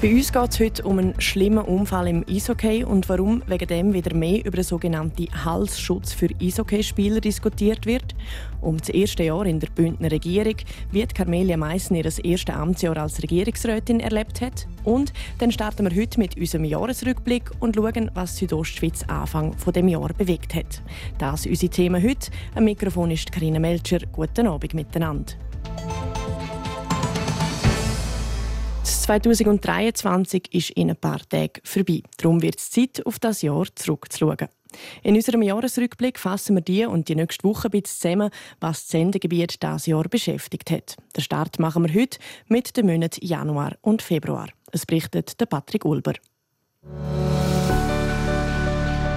Bei uns geht es heute um einen schlimmen Unfall im Eishockey und warum wegen dem wieder mehr über den sogenannten Halsschutz für Eishockeyspieler diskutiert wird. Um das erste Jahr in der Bündner Regierung, wie Carmelia Meissen ihr erstes Amtsjahr als Regierungsrätin erlebt hat. Und dann starten wir heute mit unserem Jahresrückblick und schauen, was Südostschweiz Anfang von dem Jahr bewegt hat. Das sind unsere Themen heute. Am Mikrofon ist Karina Melcher. Guten Abend miteinander. 2023 ist in ein paar Tagen vorbei. Darum wird es Zeit, auf das Jahr zurückzuschauen. In unserem Jahresrückblick fassen wir die und die nächste Woche ein zusammen, was das Sendegebiet dieses Jahr beschäftigt hat. Den Start machen wir heute mit den Monaten Januar und Februar. Es berichtet der Patrick Ulber.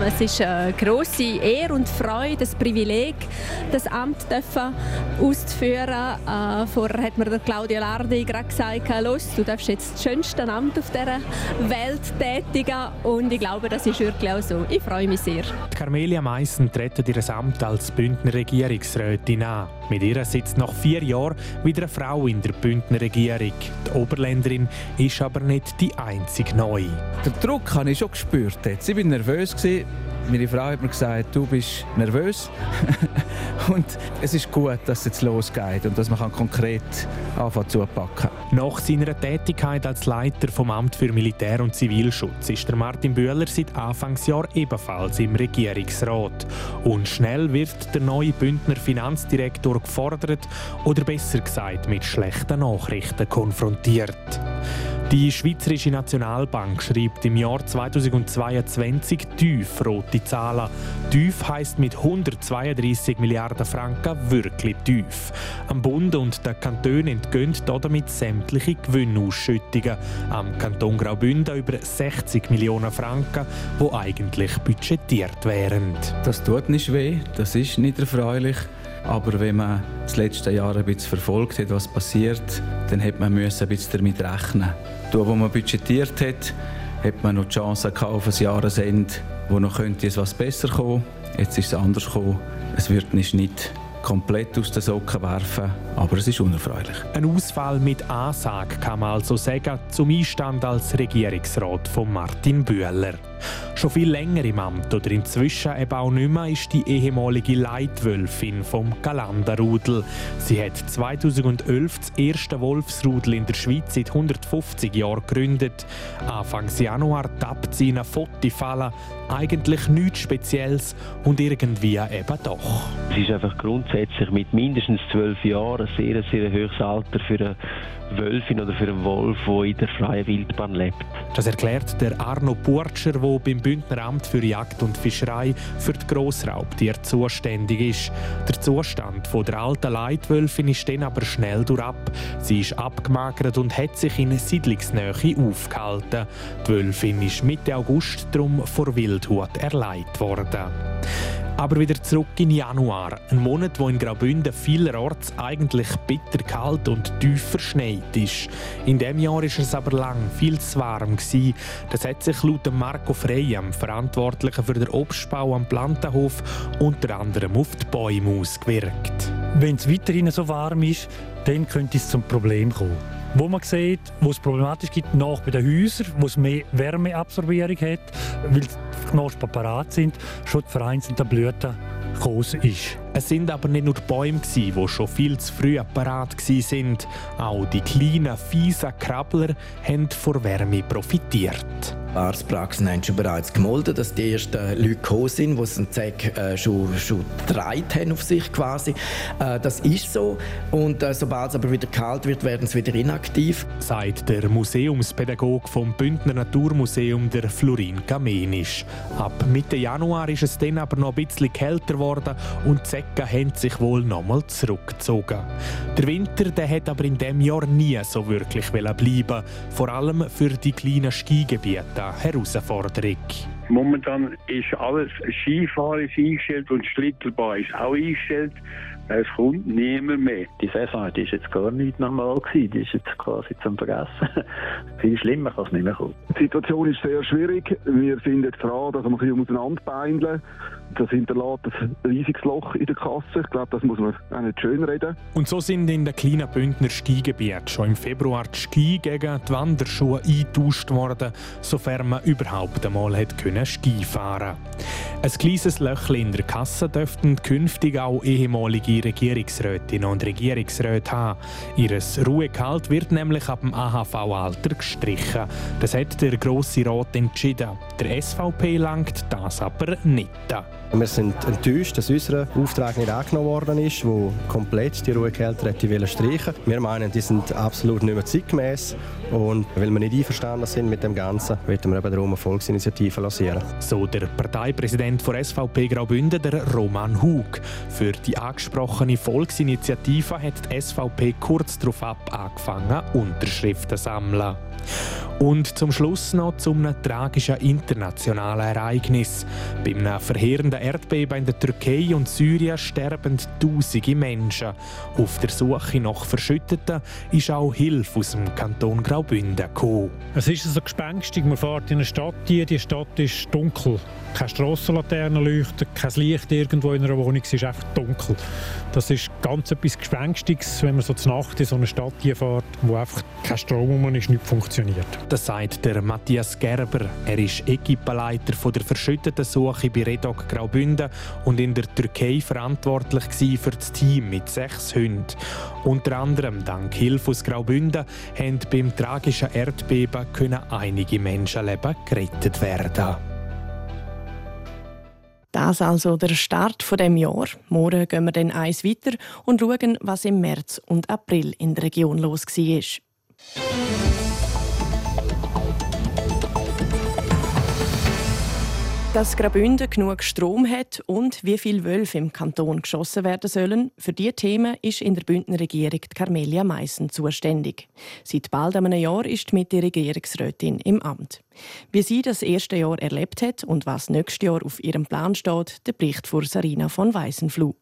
Es ist eine grosse Ehre und Freude, das Privileg, das Amt auszuführen. Äh, vorher hat mir der Claudia Lardi gerade gesagt, los, du darfst jetzt das schönste Amt auf dieser Welt tätigen. Und ich glaube, das ist wirklich auch so. Ich freue mich sehr. Die Carmelia Meissen tritt ihr Amt als Bündner Regierungsrätin an. Mit ihr sitzt nach vier Jahren wieder eine Frau in der Bündner Regierung. Die Oberländerin ist aber nicht die einzige Neue. Den Druck habe ich schon gespürt. Ich war nervös. Meine Frau hat mir gesagt, du bist nervös. und es ist gut, dass es jetzt losgeht und dass man konkret anfangen zu packen. Nach seiner Tätigkeit als Leiter vom Amt für Militär- und Zivilschutz ist der Martin Bühler seit Anfangsjahr ebenfalls im Regierungsrat. Und schnell wird der neue Bündner Finanzdirektor gefordert oder besser gesagt mit schlechten Nachrichten konfrontiert. Die Schweizerische Nationalbank schreibt im Jahr 2022 tief rote Zahlen. Tief heisst mit 132 Milliarden Franken wirklich tief. Am Bund und den Kantonen entgehen damit sämtliche Gewinnausschüttungen. Am Kanton Graubünden über 60 Millionen Franken, wo eigentlich budgetiert wären. Das tut nicht weh, das ist nicht erfreulich. Aber wenn man das letzte Jahr ein bisschen verfolgt hat, was passiert, dann hat man ein bisschen damit rechnen. Dort, wo man budgetiert hat, hat man noch die Chance auf ein Jahresende, wo noch könnte es was besser kommen. Jetzt ist es anders gekommen. Es wird nicht komplett aus den Socken werfen, aber es ist unerfreulich. Ein Ausfall mit Ansage kann man also sagen zum Einstand als Regierungsrat von Martin Bühler. Schon viel länger im Amt oder inzwischen eben auch nicht mehr ist die ehemalige Leitwölfin vom Galanderrudel. Sie hat 2011 das erste Wolfsrudel in der Schweiz seit 150 Jahren gegründet. Anfang Januar tappt sie in eine Fotofalle. Eigentlich nichts Spezielles und irgendwie eben doch. Es ist einfach grundsätzlich mit mindestens zwölf Jahren ein sehr, sehr hohes Alter für eine Wölfin oder für einen Wolf, der in der freien Wildbahn lebt. Das erklärt der Arno Burtscher, der beim Bündner Amt für Jagd und Fischerei für die Grossraubtiere zuständig ist. Der Zustand der alten Leitwölfin ist dann aber schnell durchab. Sie ist abgemagert und hat sich in Siedlungsnähe aufgehalten. Die Wölfin ist Mitte August darum vor Wildhut erleidet worden. Aber wieder zurück in Januar, ein Monat, wo in Graubünden vielerorts eigentlich bitter kalt und tief verschneit ist. In dem Jahr ist es aber lang viel zu warm gewesen. Das hat sich laut Marco Frey, am Verantwortlichen für den Obstbau am Plantenhof, unter anderem auf die Bäume ausgewirkt. Wenn es weiterhin so warm ist, dann könnte es zum Problem kommen. Wo man sieht, wo es problematisch gibt, nach bei den Häusern, wo es mehr Wärmeabsorbierung hat, weil Knospen parat sind, schon die vereinzelten Blüten groß ist. Es sind aber nicht nur die Bäume, die schon viel zu früh parat waren. Auch die kleinen, fiesen Krabbler haben vor Wärme profitiert. Arztpraxen haben schon bereits gemolden, dass die ersten Leute gekommen sind, die einen Zeck äh, schon, schon haben auf sich quasi. Äh, das ist so. Und äh, sobald es aber wieder kalt wird, werden sie wieder inaktiv. Sagt der Museumspädagoge vom Bündner Naturmuseum, der Florin Kamenisch. Ab Mitte Januar ist es dann aber noch ein bisschen kälter geworden und die Säcke haben sich wohl nochmal zurückgezogen. Der Winter der hat aber in diesem Jahr nie so wirklich bleiben vor allem für die kleinen Skigebiete eine Herausforderung. Momentan ist alles Skifahren ist eingestellt und Schlittelbahn ist auch eingestellt. es kommt niemand mehr. Die Saison die ist jetzt gar nicht normal gewesen. Die ist jetzt quasi zum Vergessen. Viel schlimmer kann es nicht mehr kommen. Die Situation ist sehr schwierig. Wir sind jetzt dran, dass wir ein bisschen auseinanderbeindeln. Das hinterlässt ein riesiges Loch in der Kasse. Ich glaube, das muss man auch nicht schön reden. Und so sind in den kleinen Bündner Skigebieten schon im Februar die Ski gegen die Wanderschuhe eingetauscht worden, sofern man überhaupt einmal hat können Ski fahren Ein kleines Löchchen in der Kasse dürften künftig auch ehemalige Regierungsrätinnen und Regierungsräte haben. Ihr Ruhegehalt wird nämlich ab dem AHV-Alter gestrichen. Das hat der Grosse Rat entschieden. Der SVP langt das aber nicht. Wir sind enttäuscht, dass unser Auftrag nicht angenommen worden ist, wo komplett die Ruhegehälter streichen Wir meinen, die sind absolut nicht mehr zeitgemäß und weil wir nicht einverstanden sind mit dem Ganzen, werden wir eben darum eine Volksinitiative lancieren. So der Parteipräsident der SVP Graubünden, der Roman Hug. Für die angesprochene Volksinitiative hat die SVP kurz darauf angefangen, Unterschriften zu sammeln. Und zum Schluss noch zu einem tragischen internationalen Ereignis. Bei einem verheerenden Erdbeben in der Türkei und Syrien sterben tausende Menschen. Auf der Suche nach Verschütteten ist auch Hilfe aus dem Kanton Graubünden gekommen. Es ist so gespenstig, man fährt in eine Stadt hier, die Stadt ist dunkel. Keine Strassenlaterne leuchtet, kein Licht irgendwo in einer Wohnung, es ist einfach dunkel. Das ist ganz etwas Gespenstiges, wenn man so zur Nacht in so eine Stadt hier fährt, wo einfach kein Strom ist, nicht funktioniert. Das sagt der Matthias Gerber. Er ist Equipenleiter der verschütteten Suche bei Redok Graubünden und in der Türkei verantwortlich für das Team mit sechs Hunden. Unter anderem dank Hilfe aus Graubünden haben beim tragischen Erdbeben können einige Menschenleben gerettet werden. Das also der Start von dem Jahr. Morgen gehen wir dann eins weiter und schauen, was im März und April in der Region los war. Dass Graubünden genug Strom hat und wie viele Wölfe im Kanton geschossen werden sollen, für diese Themen ist in der Bündner Regierung Carmelia Meissen zuständig. Seit bald einem Jahr ist mit der Regierungsrätin im Amt. Wie sie das erste Jahr erlebt hat und was nächstes Jahr auf ihrem Plan steht, der Bericht von Sarina von Weissenfluh.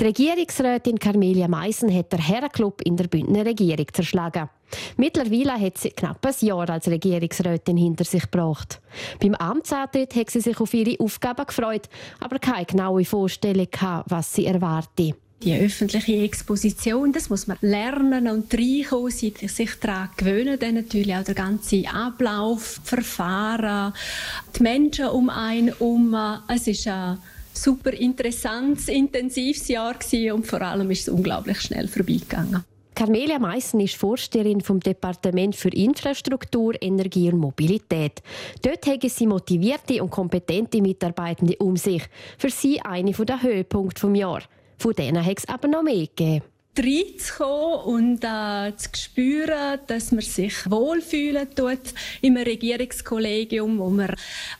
Die Regierungsrätin Carmelia Meissen hat der Herrenclub in der Bündner Regierung zerschlagen. Mittlerweile hat sie knapp ein Jahr als Regierungsrätin hinter sich gebracht. Beim Amtsantritt hat sie sich auf ihre Aufgaben gefreut, aber keine genaue Vorstellung gehabt, was sie erwartet. Die öffentliche Exposition, das muss man lernen und reinkommen, sich daran gewöhnen, dann natürlich auch der ganze Ablauf, Verfahren, die Menschen um einen herum. Es ist ein super interessantes, intensives Jahr und vor allem ist es unglaublich schnell vorbeigegangen. Carmelia Meissen ist Vorsteherin vom Departement für Infrastruktur, Energie und Mobilität. Dort haben sie motivierte und kompetente Mitarbeitende um sich. Für sie eine der Höhepunkte des Jahres. Von denen hat es aber noch mehr gegeben reinzukommen und äh, zu spüren, dass man sich wohlfühlen tut im Regierungskollegium, wo man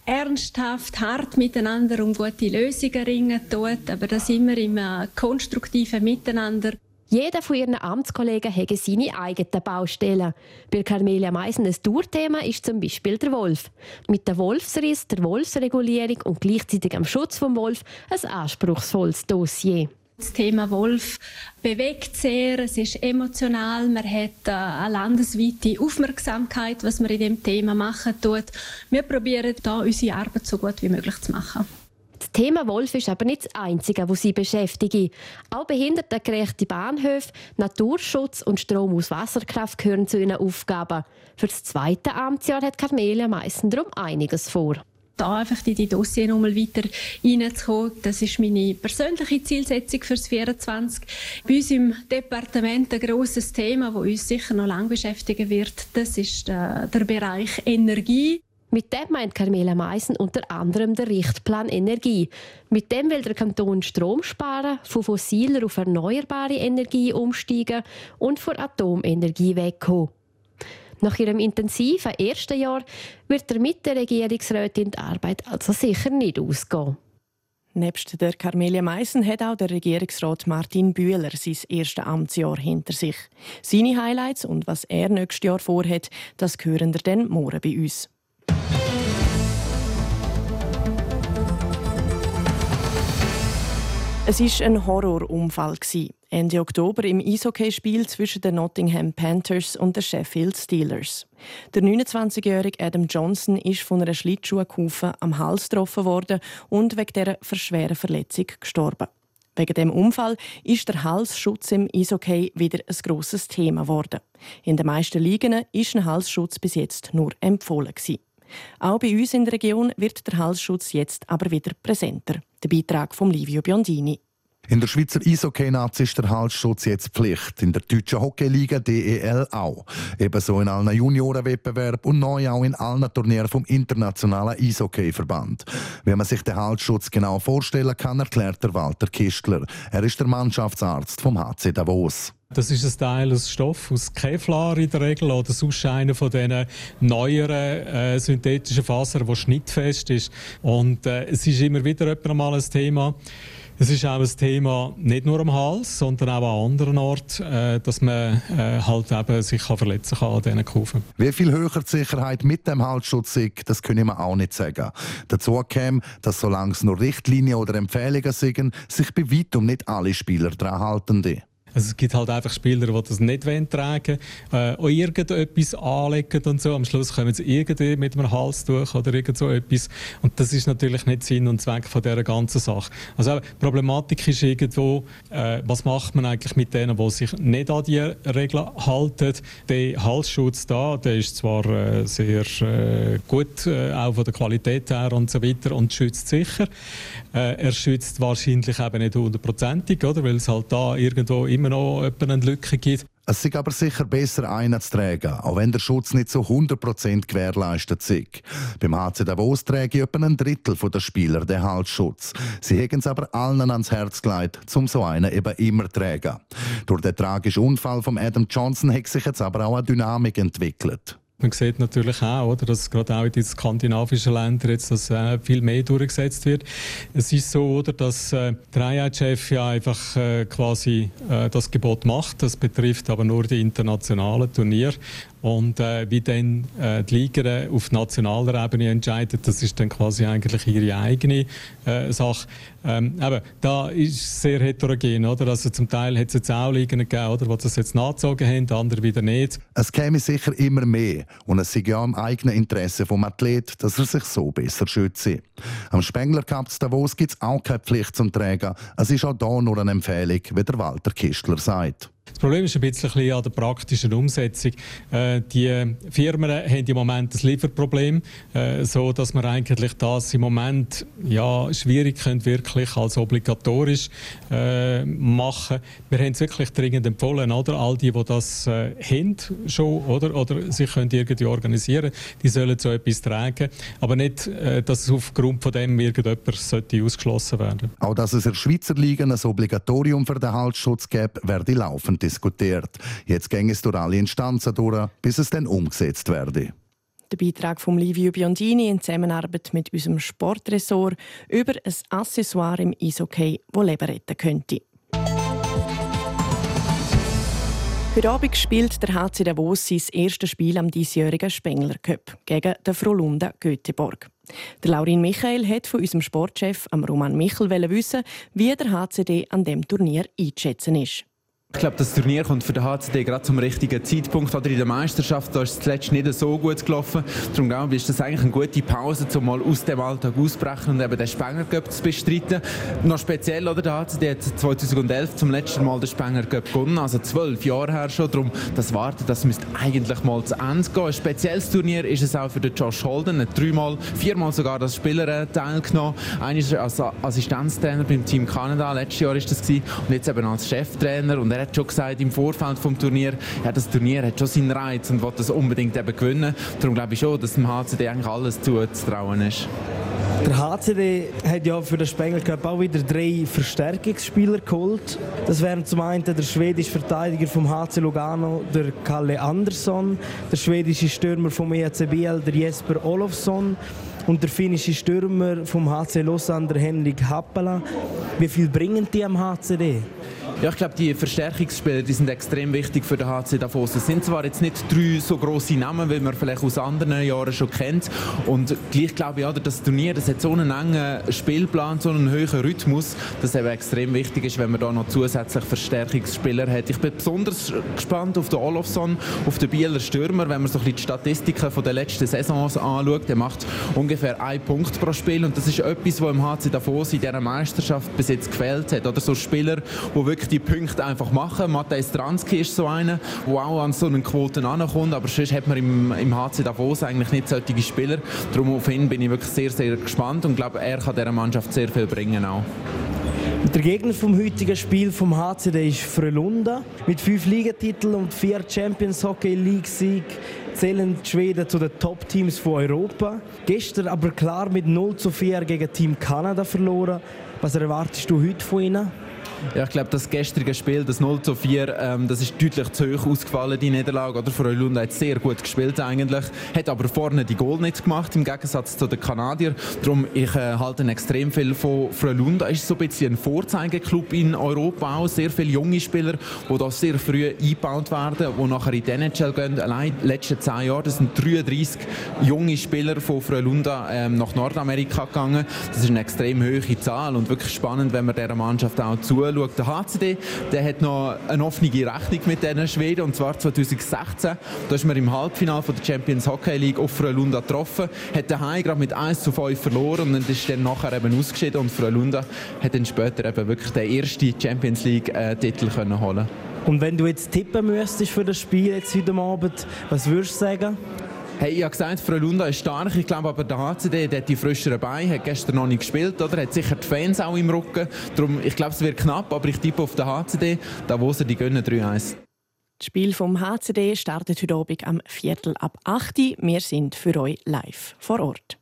ernsthaft, hart miteinander um gute Lösungen ringen tut, aber das immer im äh, konstruktiven Miteinander. Jeder von ihren Amtskollegen hat seine eigenen Baustellen. Bei Carmelia Meisen ein Tourthema ist zum Beispiel der Wolf. Mit der Wolfsriss, der Wolfsregulierung und gleichzeitig am Schutz vom Wolf ein anspruchsvolles Dossier. Das Thema Wolf bewegt sehr, es ist emotional, man hat äh, eine landesweite Aufmerksamkeit, was man in dem Thema machen tut. Wir probieren da unsere Arbeit so gut wie möglich zu machen. Das Thema Wolf ist aber nicht das einzige, das sie beschäftigt. Auch behindertengerechte Bahnhöfe, Naturschutz und Strom aus Wasserkraft gehören zu ihren Aufgaben. Für das zweite Amtsjahr hat Carmelia meistens darum einiges vor da einfach in die Dossier nochmal weiter reinzukommen. Das ist meine persönliche Zielsetzung für das 24. Bei uns im Departement ein grosses Thema, das uns sicher noch lange beschäftigen wird, das ist der, äh, der Bereich Energie. Mit dem meint Carmela Meissen unter anderem der Richtplan Energie. Mit dem will der Kanton Strom sparen, von fossiler auf erneuerbare Energie umsteigen und von Atomenergie wegkommen. Nach ihrem intensiven ersten Jahr wird der mit der Regierungsrätin die Arbeit also sicher nicht ausgehen. Nebst der Carmelia Meissen hat auch der Regierungsrat Martin Bühler sein erstes Amtsjahr hinter sich. Seine Highlights und was er nächstes Jahr vorhat, das hören wir dann morgen bei uns. Es war ein Horrorunfall. Ende Oktober im Eishockeyspiel zwischen den Nottingham Panthers und den Sheffield Steelers. Der 29-jährige Adam Johnson ist von einer Schlittschuhkufe am Hals getroffen worden und wegen dieser verschweren Verletzung gestorben. Wegen dem Unfall ist der Halsschutz im Eishockey wieder ein grosses Thema geworden. In den meisten Ligen ist ein Halsschutz bis jetzt nur empfohlen gewesen. Auch bei uns in der Region wird der Halsschutz jetzt aber wieder präsenter. Der Beitrag von Livio Biondini. In der Schweizer Eishockey-Nazi ist der Halsschutz jetzt Pflicht. In der deutschen Hockeyliga DEL auch. Ebenso in allen Juniorenwettbewerben und neu auch in allen Turnieren vom Internationalen Eishockey-Verband. Wie man sich den Halsschutz genau vorstellen kann, erklärt der Walter Kistler. Er ist der Mannschaftsarzt vom HC Davos. Das ist ein Teil aus Stoff, aus Kevlar in der Regel oder sonst einer von diesen neueren äh, synthetischen Fasern, der schnittfest ist. Und äh, es ist immer wieder mal ein Thema. Es ist auch ein Thema nicht nur am Hals, sondern auch an anderen Orten, äh, dass man äh, halt eben sich verletzen kann an diesen Kufen. Wie viel höher die Sicherheit mit dem Halsschutz ist, das können wir auch nicht sagen. Dazu käme, dass solange es nur Richtlinien oder Empfehlungen sind, sich bei weitem nicht alle Spieler daran halten. Also es gibt halt einfach Spieler, die das nicht tragen wollen, äh, irgendetwas anlegen und so. Am Schluss kommen sie irgendwie mit einem Halstuch oder irgend so etwas. Und das ist natürlich nicht Sinn und Zweck von dieser ganzen Sache. Also die Problematik ist irgendwo, äh, was macht man eigentlich mit denen, die sich nicht an die Regeln halten. Der Halsschutz da, der ist zwar äh, sehr äh, gut, äh, auch von der Qualität her und so weiter und schützt sicher. Äh, er schützt wahrscheinlich eben nicht hundertprozentig? Weil es halt da irgendwo immer noch eine Lücke gibt. Es ist aber sicher besser, einen zu tragen, auch wenn der Schutz nicht so 100% gewährleistet ist. Beim HC Davos tragen etwa ein Drittel der Spieler den Halsschutz. Sie haben es aber allen ans Herz gelegt, um so einen eben immer zu tragen. Durch den tragischen Unfall von Adam Johnson hat sich jetzt aber auch eine Dynamik entwickelt. Man sieht natürlich auch, oder, dass gerade auch in den skandinavischen Ländern jetzt das äh, viel mehr durchgesetzt wird. Es ist so, oder, dass äh, der IHF ja einfach äh, quasi äh, das Gebot macht. Das betrifft aber nur die internationalen Turniere. Und äh, wie dann äh, die Liga auf nationaler Ebene entscheidet, das ist dann quasi eigentlich ihre eigene äh, Sache. Ähm, eben, da ist sehr heterogen, oder? Also zum Teil hat es jetzt auch Ligen gegeben, oder, die das jetzt nachgezogen haben, andere wieder nicht. Es käme sicher immer mehr und es ist ja im eigenen Interesse vom Athlet, dass er sich so besser schütze. Am Spengler Cup Davos gibt es auch keine Pflicht zum Träger. Es ist auch da nur eine Empfehlung, wie der Walter Kistler sagt. Das Problem ist ein bisschen an der praktischen Umsetzung. Äh, die Firmen haben im Moment ein Lieferproblem, äh, so dass man eigentlich das im Moment ja, schwierig können, wirklich als obligatorisch äh, machen. Wir haben es wirklich dringend empfohlen, oder? All die, die das äh, haben schon, oder, oder sich können irgendwie organisieren, die sollen so etwas tragen, aber nicht, äh, dass es aufgrund von dem irgendjemand sollte ausgeschlossen werden. Auch dass es in der Schweizer Liga ein Obligatorium für den Halsschutz gibt, werde laufend laufend diskutiert. Jetzt ging es durch alle Instanzen durch, bis es dann umgesetzt werde. Der Beitrag von Livio Biondini in Zusammenarbeit mit unserem Sportressort über ein Accessoire im Eishockey, das Leben retten könnte. Heute Abend spielt der HC Davos sein erstes Spiel am diesjährigen Spengler Cup gegen den Frolunda Göteborg. Der Laurin Michael hat von unserem Sportchef Roman Michel wissen, wie der HCD an dem Turnier einzuschätzen ist. Ich glaube, das Turnier kommt für den HCD gerade zum richtigen Zeitpunkt. Oder in der Meisterschaft da ist es zuletzt nicht so gut gelaufen. Darum glaube ich, ist das eigentlich eine gute Pause, um mal aus dem Alltag auszubrechen und eben den Spenger Cup zu bestreiten. Noch speziell, oder? Der HCD hat 2011 zum letzten Mal den Spenger Cup gewonnen, also zwölf Jahre her schon. Darum, das Warten, das müsste eigentlich mal zu Ende gehen. Ein spezielles Turnier ist es auch für den Josh Holden. Er hat dreimal, viermal sogar als Spieler äh, teilgenommen. Einmal als Assistenztrainer beim Team Kanada, letztes Jahr ist das gewesen. Und jetzt eben als Cheftrainer. Und er hat schon gesagt im Vorfeld vom Turnier, ja, das Turnier hat schon seinen Reiz und will das unbedingt eben gewinnen. Darum glaube ich schon, dass dem HCD eigentlich alles zuzutrauen ist. Der HCD hat ja für den Spengler Cup auch wieder drei Verstärkungsspieler geholt. Das wären zum einen der schwedische Verteidiger vom HC Lugano, der Kalle Andersson, der schwedische Stürmer vom EHCBL, der Jesper Olofsson und der finnische Stürmer vom HC Lausanne, der Henrik Happala. Wie viel bringen die am HCD? Ja, ich glaube, die Verstärkungsspieler die sind extrem wichtig für den HC Davos. Es sind zwar jetzt nicht drei so grosse Namen, wie man vielleicht aus anderen Jahren schon kennt. Und gleich glaube ich, auch, das Turnier das hat so einen engen Spielplan, so einen hohen Rhythmus, dass es extrem wichtig ist, wenn man da noch zusätzlich Verstärkungsspieler hat. Ich bin besonders gespannt auf den Olofsson, auf den Bieler Stürmer, wenn man so ein bisschen die Statistiken von der letzten Saisons anschaut. Der macht ungefähr einen Punkt pro Spiel und das ist etwas, was im HC Davos in dieser Meisterschaft bis jetzt gefehlt hat. Oder so Spieler, die wirklich die Punkte einfach machen. Matthäus Stransky ist so einer, der auch an so einen Quoten ankommt, aber sonst hat man im, im HC Davos eigentlich nicht solche Spieler. Darum auf ihn bin ich wirklich sehr, sehr gespannt und glaube, er kann dieser Mannschaft sehr viel bringen auch. Der Gegner vom heutigen Spiel vom HCD ist Frölunda. Mit fünf Ligatiteln und vier Champions Hockey League Sieg zählen die Schweden zu den Top-Teams von Europa. Gestern aber klar mit 0 zu 4 gegen Team Kanada verloren. Was erwartest du heute von ihnen? Ja, ich glaube, das gestrige Spiel, das 0 zu 4, ähm, das ist deutlich zu hoch ausgefallen, die Niederlage. Oder? Frölunda hat sehr gut gespielt eigentlich, hat aber vorne die Goal nicht gemacht, im Gegensatz zu den Kanadiern. Darum, ich äh, halte extrem viel von Frölunda. Ist so ein bisschen ein Vorzeigeklub in Europa auch. Sehr viele junge Spieler, die da sehr früh eingebaut werden, die nachher in die NHL gehen. Allein in den letzten zehn Jahren, sind 33 junge Spieler von Frölunda ähm, nach Nordamerika gegangen. Das ist eine extrem hohe Zahl und wirklich spannend, wenn man dieser Mannschaft auch zuschaut schaut, der HCD, der hat noch eine offene Rechnung mit diesen Schweden, und zwar 2016. Da ist man im Halbfinale der Champions Hockey League auf Frölunda getroffen, hat daheim gerade mit 1 zu 5 verloren und ist dann nachher eben ausgeschieden und Frölunda hat dann später eben wirklich den ersten Champions League äh, holen. Und wenn du jetzt tippen müsstest für das Spiel jetzt heute Abend, was würdest du sagen? Hey, ich habe gesagt, Frölunda ist stark. Ich glaube aber, der HCD der hat die frischeren Beine, hat gestern noch nicht gespielt, oder? Hat sicher die Fans auch im Rücken. Darum, ich glaube, es wird knapp, aber ich tippe auf den HCD. Da wo sie die gönnen 3-1. Das Spiel vom HCD startet heute Abend am Viertel ab 8 Uhr. Wir sind für euch live vor Ort.